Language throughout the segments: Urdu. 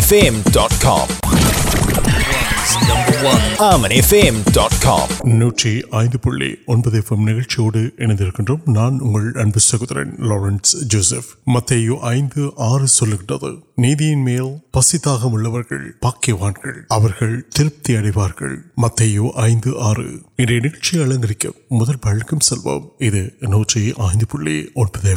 منیم ڈ நீதியின் மேல் பசித்தாகம் உள்ளவர்கள் பாக்கியவான்கள் அவர்கள் திருப்தி அடைவார்கள் மத்தையோ ஐந்து ஆறு இன்றைய நிகழ்ச்சி அலங்கரிக்க முதல் பழக்கம் செல்வம் இது நூற்றி ஐந்து புள்ளி ஒன்பது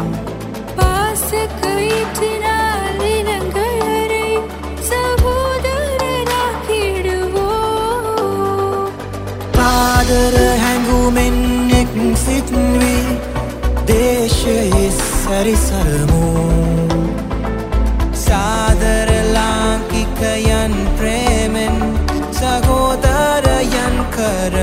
سرسل مو سادر لاکن پریمن سگو در کر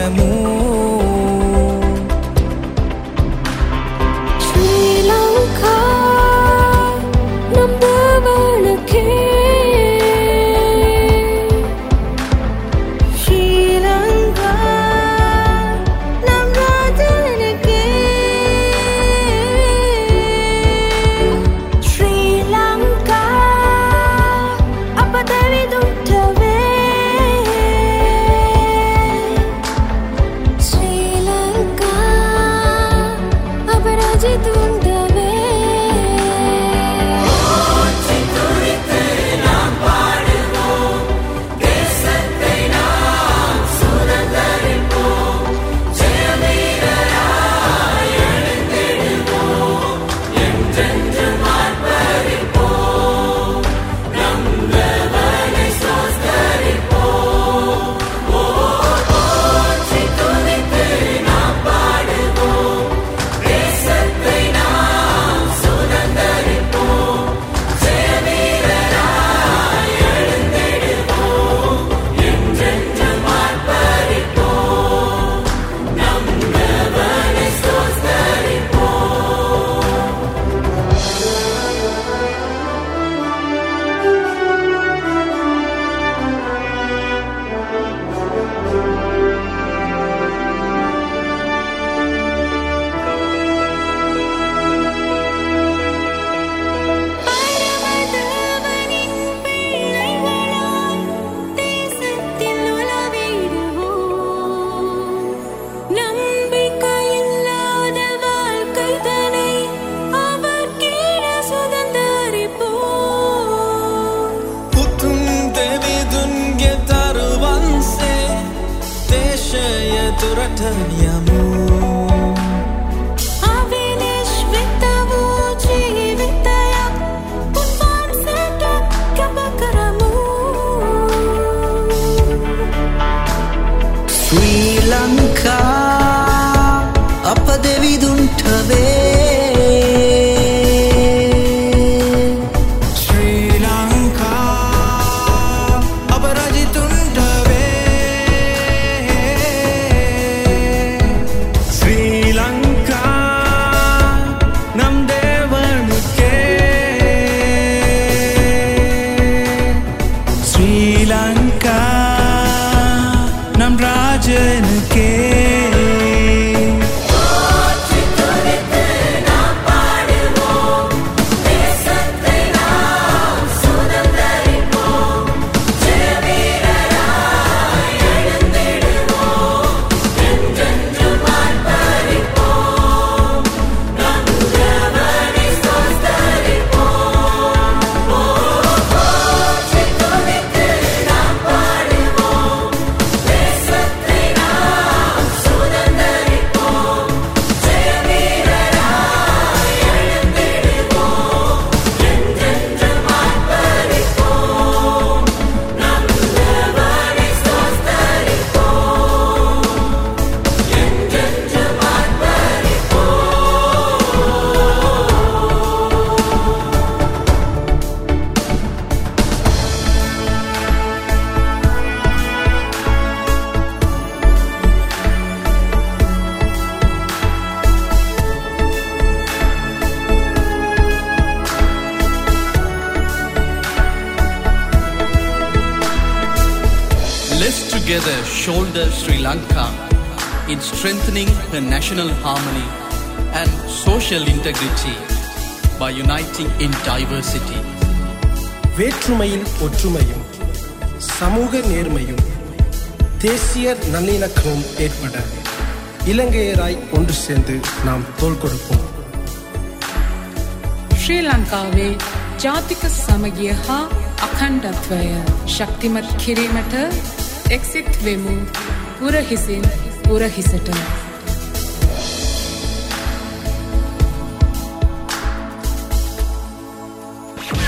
Lanka in strengthening her national harmony and social integrity by uniting in diversity. வேற்றுமையில் ஒற்றுமையும் சமூக நேர்மையும் தேசிய நல்லிணக்கமும் ஏற்பட இலங்கையராய் ஒன்று சேர்ந்து நாம் தோல் கொடுப்போம் ශ්‍රීලංකාවේ ජාතික සමගිය හා අකණ්ඩත්වය ශක්තිමත් කිරීමට එක්සිත් වෙමු پورہس پورہ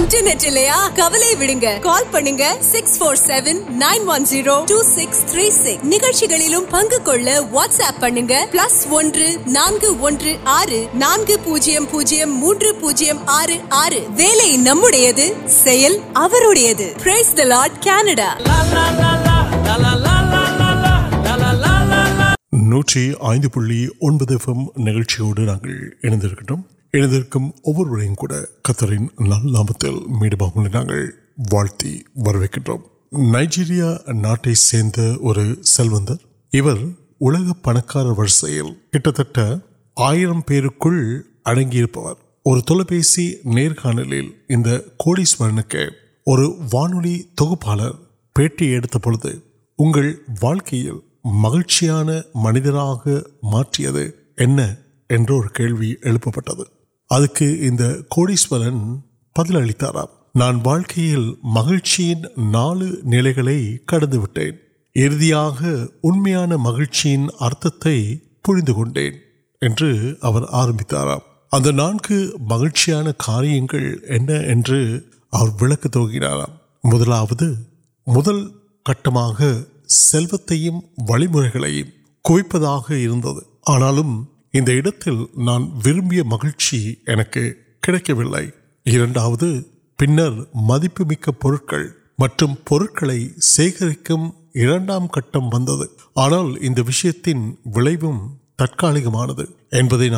இன்டர்நெட்லயா கவலை விடுங்க கால் பண்ணுங்க six four seven nine one zero two six three six நிகழ்ச்சிகளிலும் பங்கு கொள்ள வாட்ஸ்ஆப் பண்ணுங்க பிளஸ் ஒன்று நான்கு ஒன்று ஆறு நான்கு பூஜ்ஜியம் பூஜ்ஜியம் மூன்று பூஜ்ஜியம் ஆறு ஆறு வேலை நம்முடையது செயல் அவருடையது பிரைஸ் த லார்ட் கனடா நூற்றி ஐந்து புள்ளி ஒன்பது எஃப்எம் நிகழ்ச்சியோடு நாங்கள் இணைந்திருக்கிறோம் اندر وہ میڈیا واٹ سلوندر ویسے کٹ تک آئی اڑپور اور نا کوڑی سمر کے اور وانولی مہیچیا منجرا ادےسر پاروک مہیچ نڑی مہرچی ارتھنت اب نو مہرچیاں کاریہ ولک تار مجھے مدمہ سلوت آنا ان کی مدر آنا تک نمردین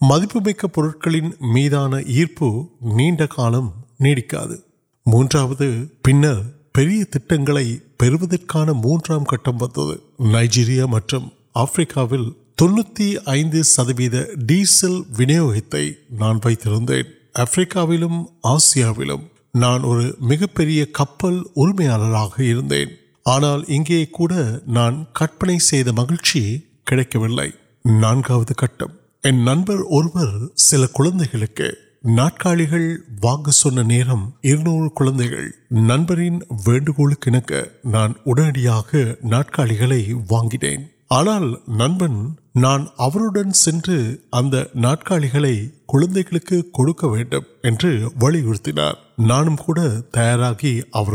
مدکن میزان یوپل مجھے پھر تک موجود نئیجریف آپریکا سدر آسیاں آنا کم مہینے کٹم نکل سن نمر ننبر ونگل کانکال ونال نوٹر نمکنگ پرکاستے نان کٹین اب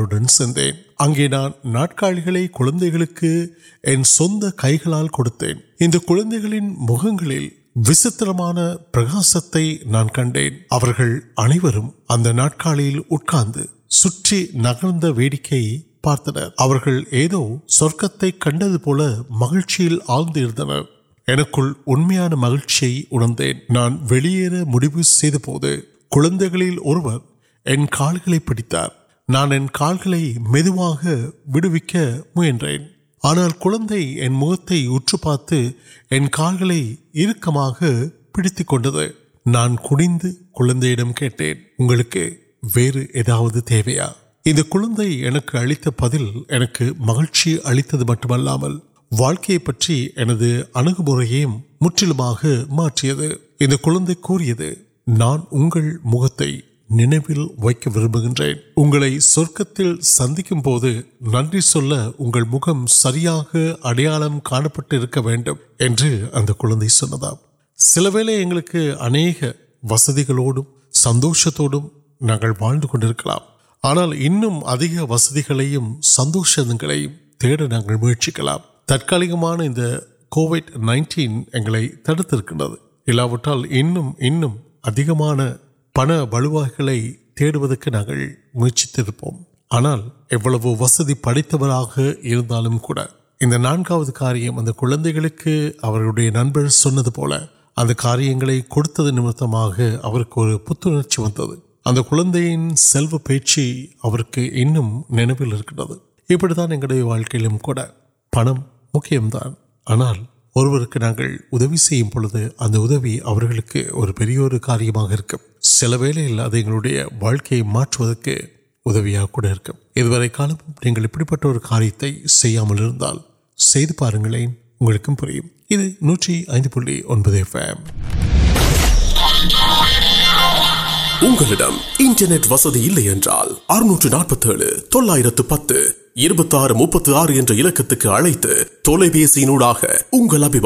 کال نکلوتے کن مہرچ آدھار مہرچ ادین اور پیتار نان گا منہ اچھے ان کا پیڑک نان کھول کچھ اتر مہیچی اتم پیمیا نانبر سندھ نن سیاح اڑیاں کا سب وسٹ سندوشت واضح کرنا اند و سند میچ کر ترکم نائنٹینک پڑھ ویڈوک منالو وسٹرا کاریہ نو کاریہ کڑھا وت سلو پیچھی نکلدان واقع لمبا پڑھنے آنا پارہی سر ولایا ادویاکام پہ نوکی وسل پہ آرکت آنکل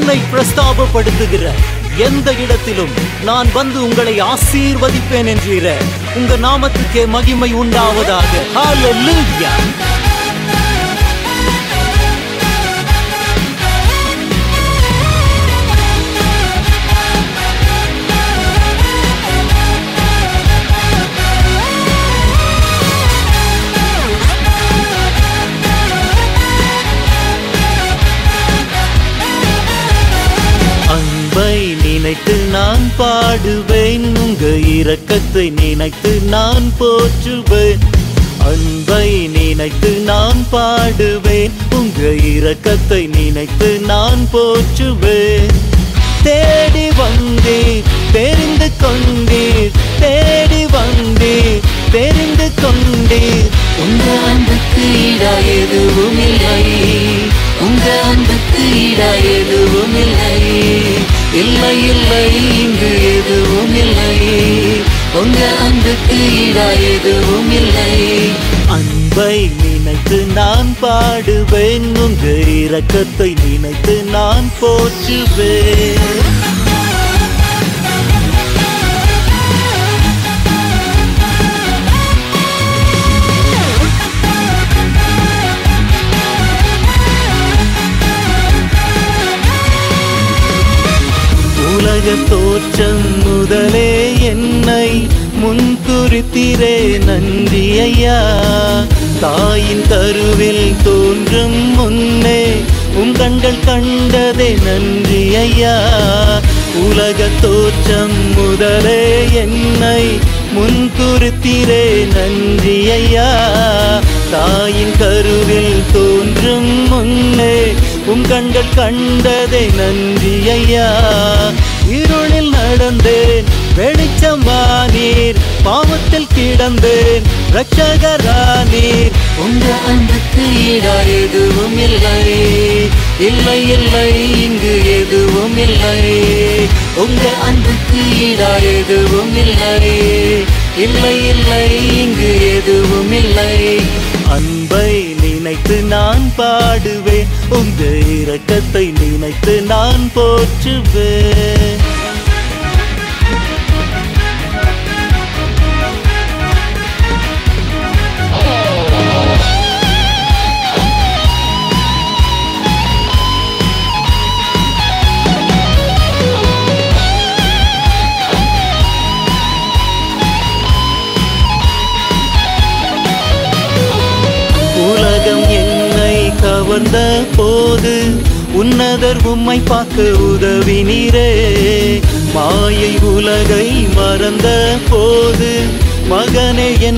نو آشی پہ نام تک مہیم نان پہ نان پوچھو انان پا کرتے نیل نان پوچھو کنگے ونگے نان پاوک نان پوچ ملے یونتر ننیا تالو توک کنج تو مدل یون نجی تال کن کنیام پاپل کچر کی نک نان پوچ میںر مغنے منتر پھر اندر بھائی پارک ادو میل مرد مغن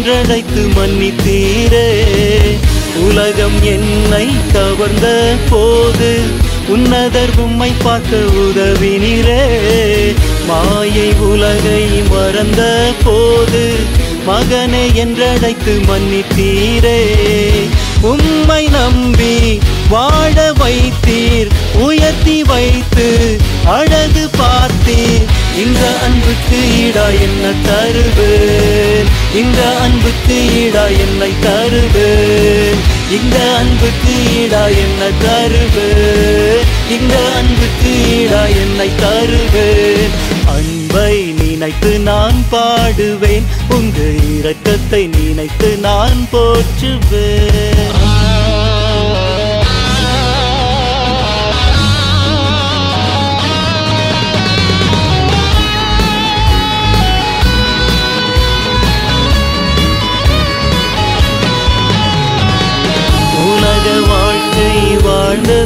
میرے تروک نان پا ن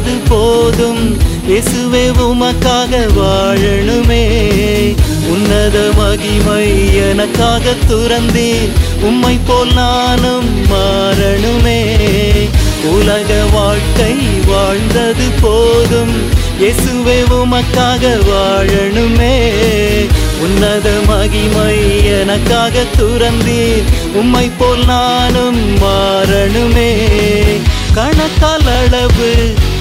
مارد مہیم ترندی پوار واقع و مہیم کا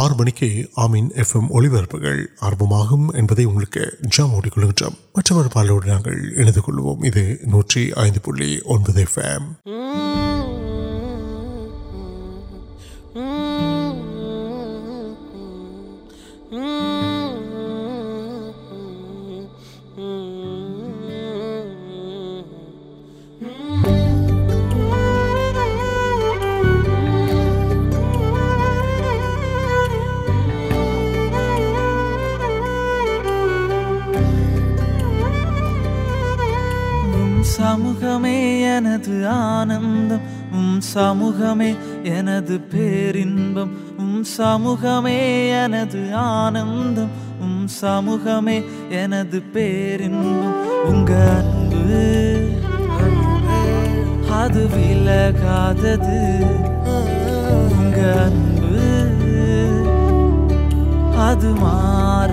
آر من کی آروک جامع آنند میر سمندم ولکاد ادوار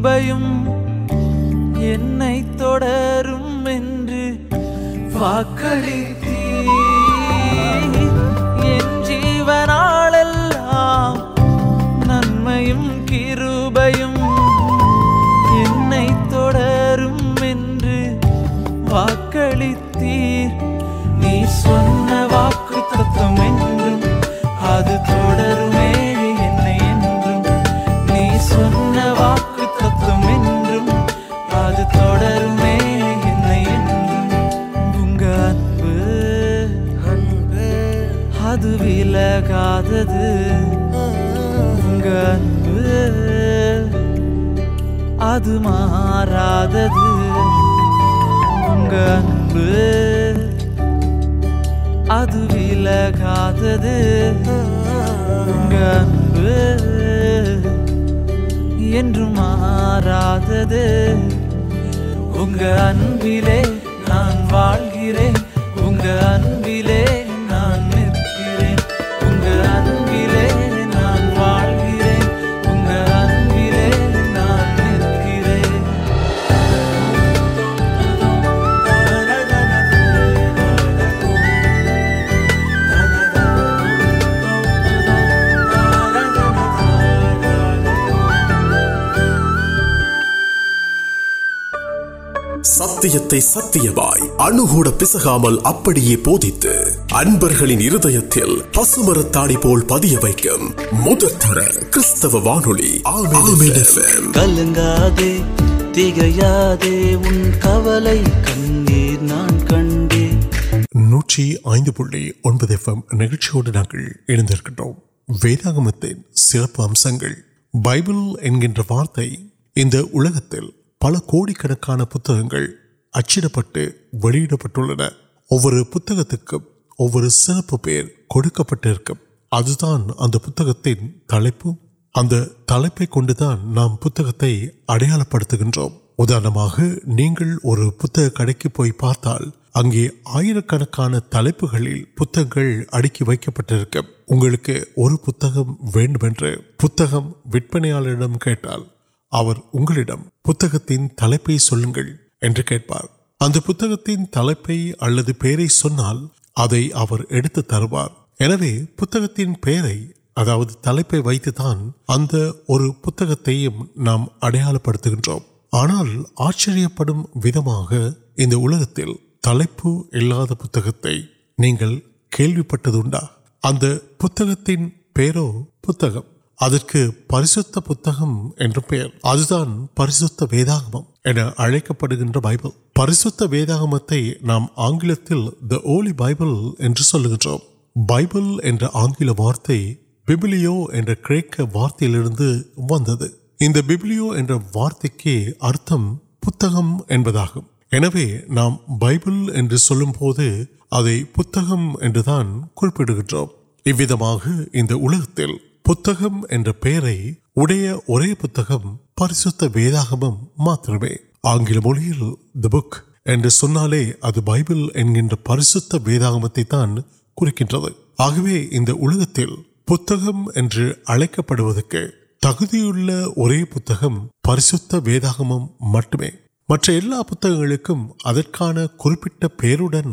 கிருபையும் என்னை தொடரும் என்று வாக்களித்த اداد اداد نان وال گ سنہ پیسام نوٹر وارتہ پل کو اچھ پہ ویڈ پہ سرپر آئی کنکان تلپی وقت کے ونٹر تین اور نام پہ آچر انتکل پہنڈا ابرو پری پریبل وارتک وارت وو وارتکم بائیبل پوتمان پریشم آگے مجھے بائیبل پریشد آگے پڑوکم پریشد ویدام مٹم ادا کرم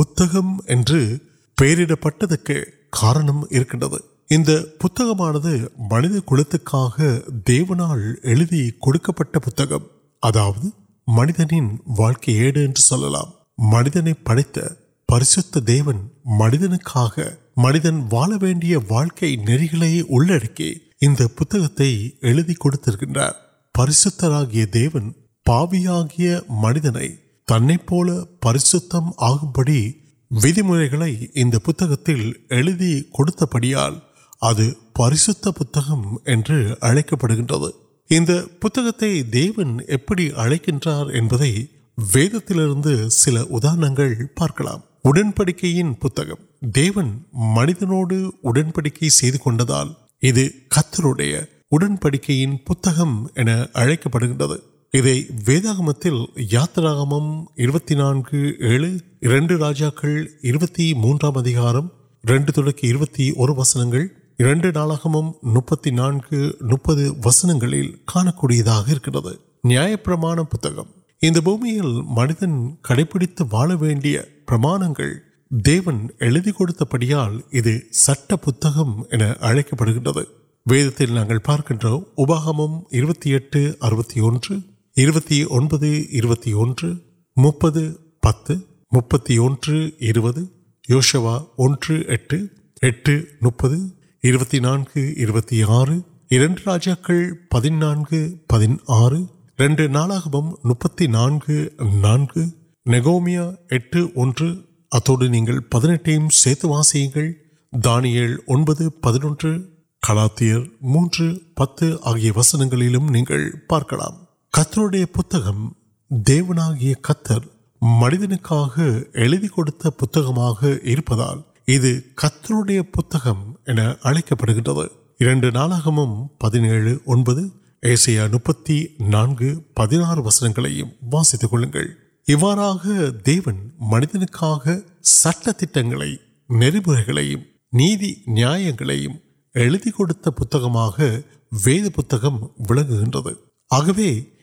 کارنگ ملت دی منت نی واڑ پڑت پریشن منت ملکی انتکتے پریشن پوی منت نے تنپ پریشم آگے کڑھ بڑی پریشد پڑھا وید ترجیح سب پارکنگ منت نوڈیاں اہم یامکی اور وسنگ کا نیا پروگرام منتر دیون کڑپیات اہم وید ترک ابھی اروتی ارتی پت مجھے یوشو اوپر ارتی نوجا کراپتی نانگ نا اتر نہیں پہنٹی سیتواس دانپ کلا موجود پتہ آگے وسنگل پارک کتر دیون آیا کتر منج کڑھے اہ گئی نا پہنچے اسٹریم نی وید کڑک وغیرہ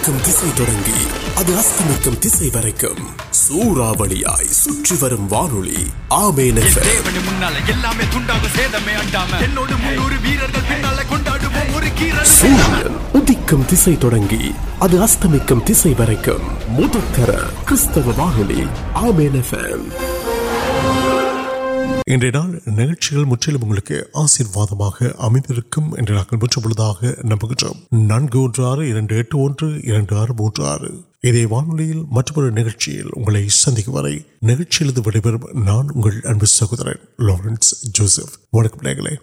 நிற்கும் திசை தொடங்கி அது அஸ்தமிக்கும் திசை வரைக்கும் சூறாவளியாய் சுற்றி வரும் வானொலி ஆமேன் முன்னால எல்லாமே துண்டாக சேதமே அண்டாம என்னோடு முன்னூறு வீரர்கள் பின்னால கொண்டாடுவோம் ஒரு கீரல் சூரியன் உதிக்கும் திசை தொடங்கி அது அஸ்தமிக்கும் திசை வரைக்கும் முதற்கர கிறிஸ்தவ வானொலி ஆமேன் எஃப்எம் انہیں نمبر سند نانب سکیں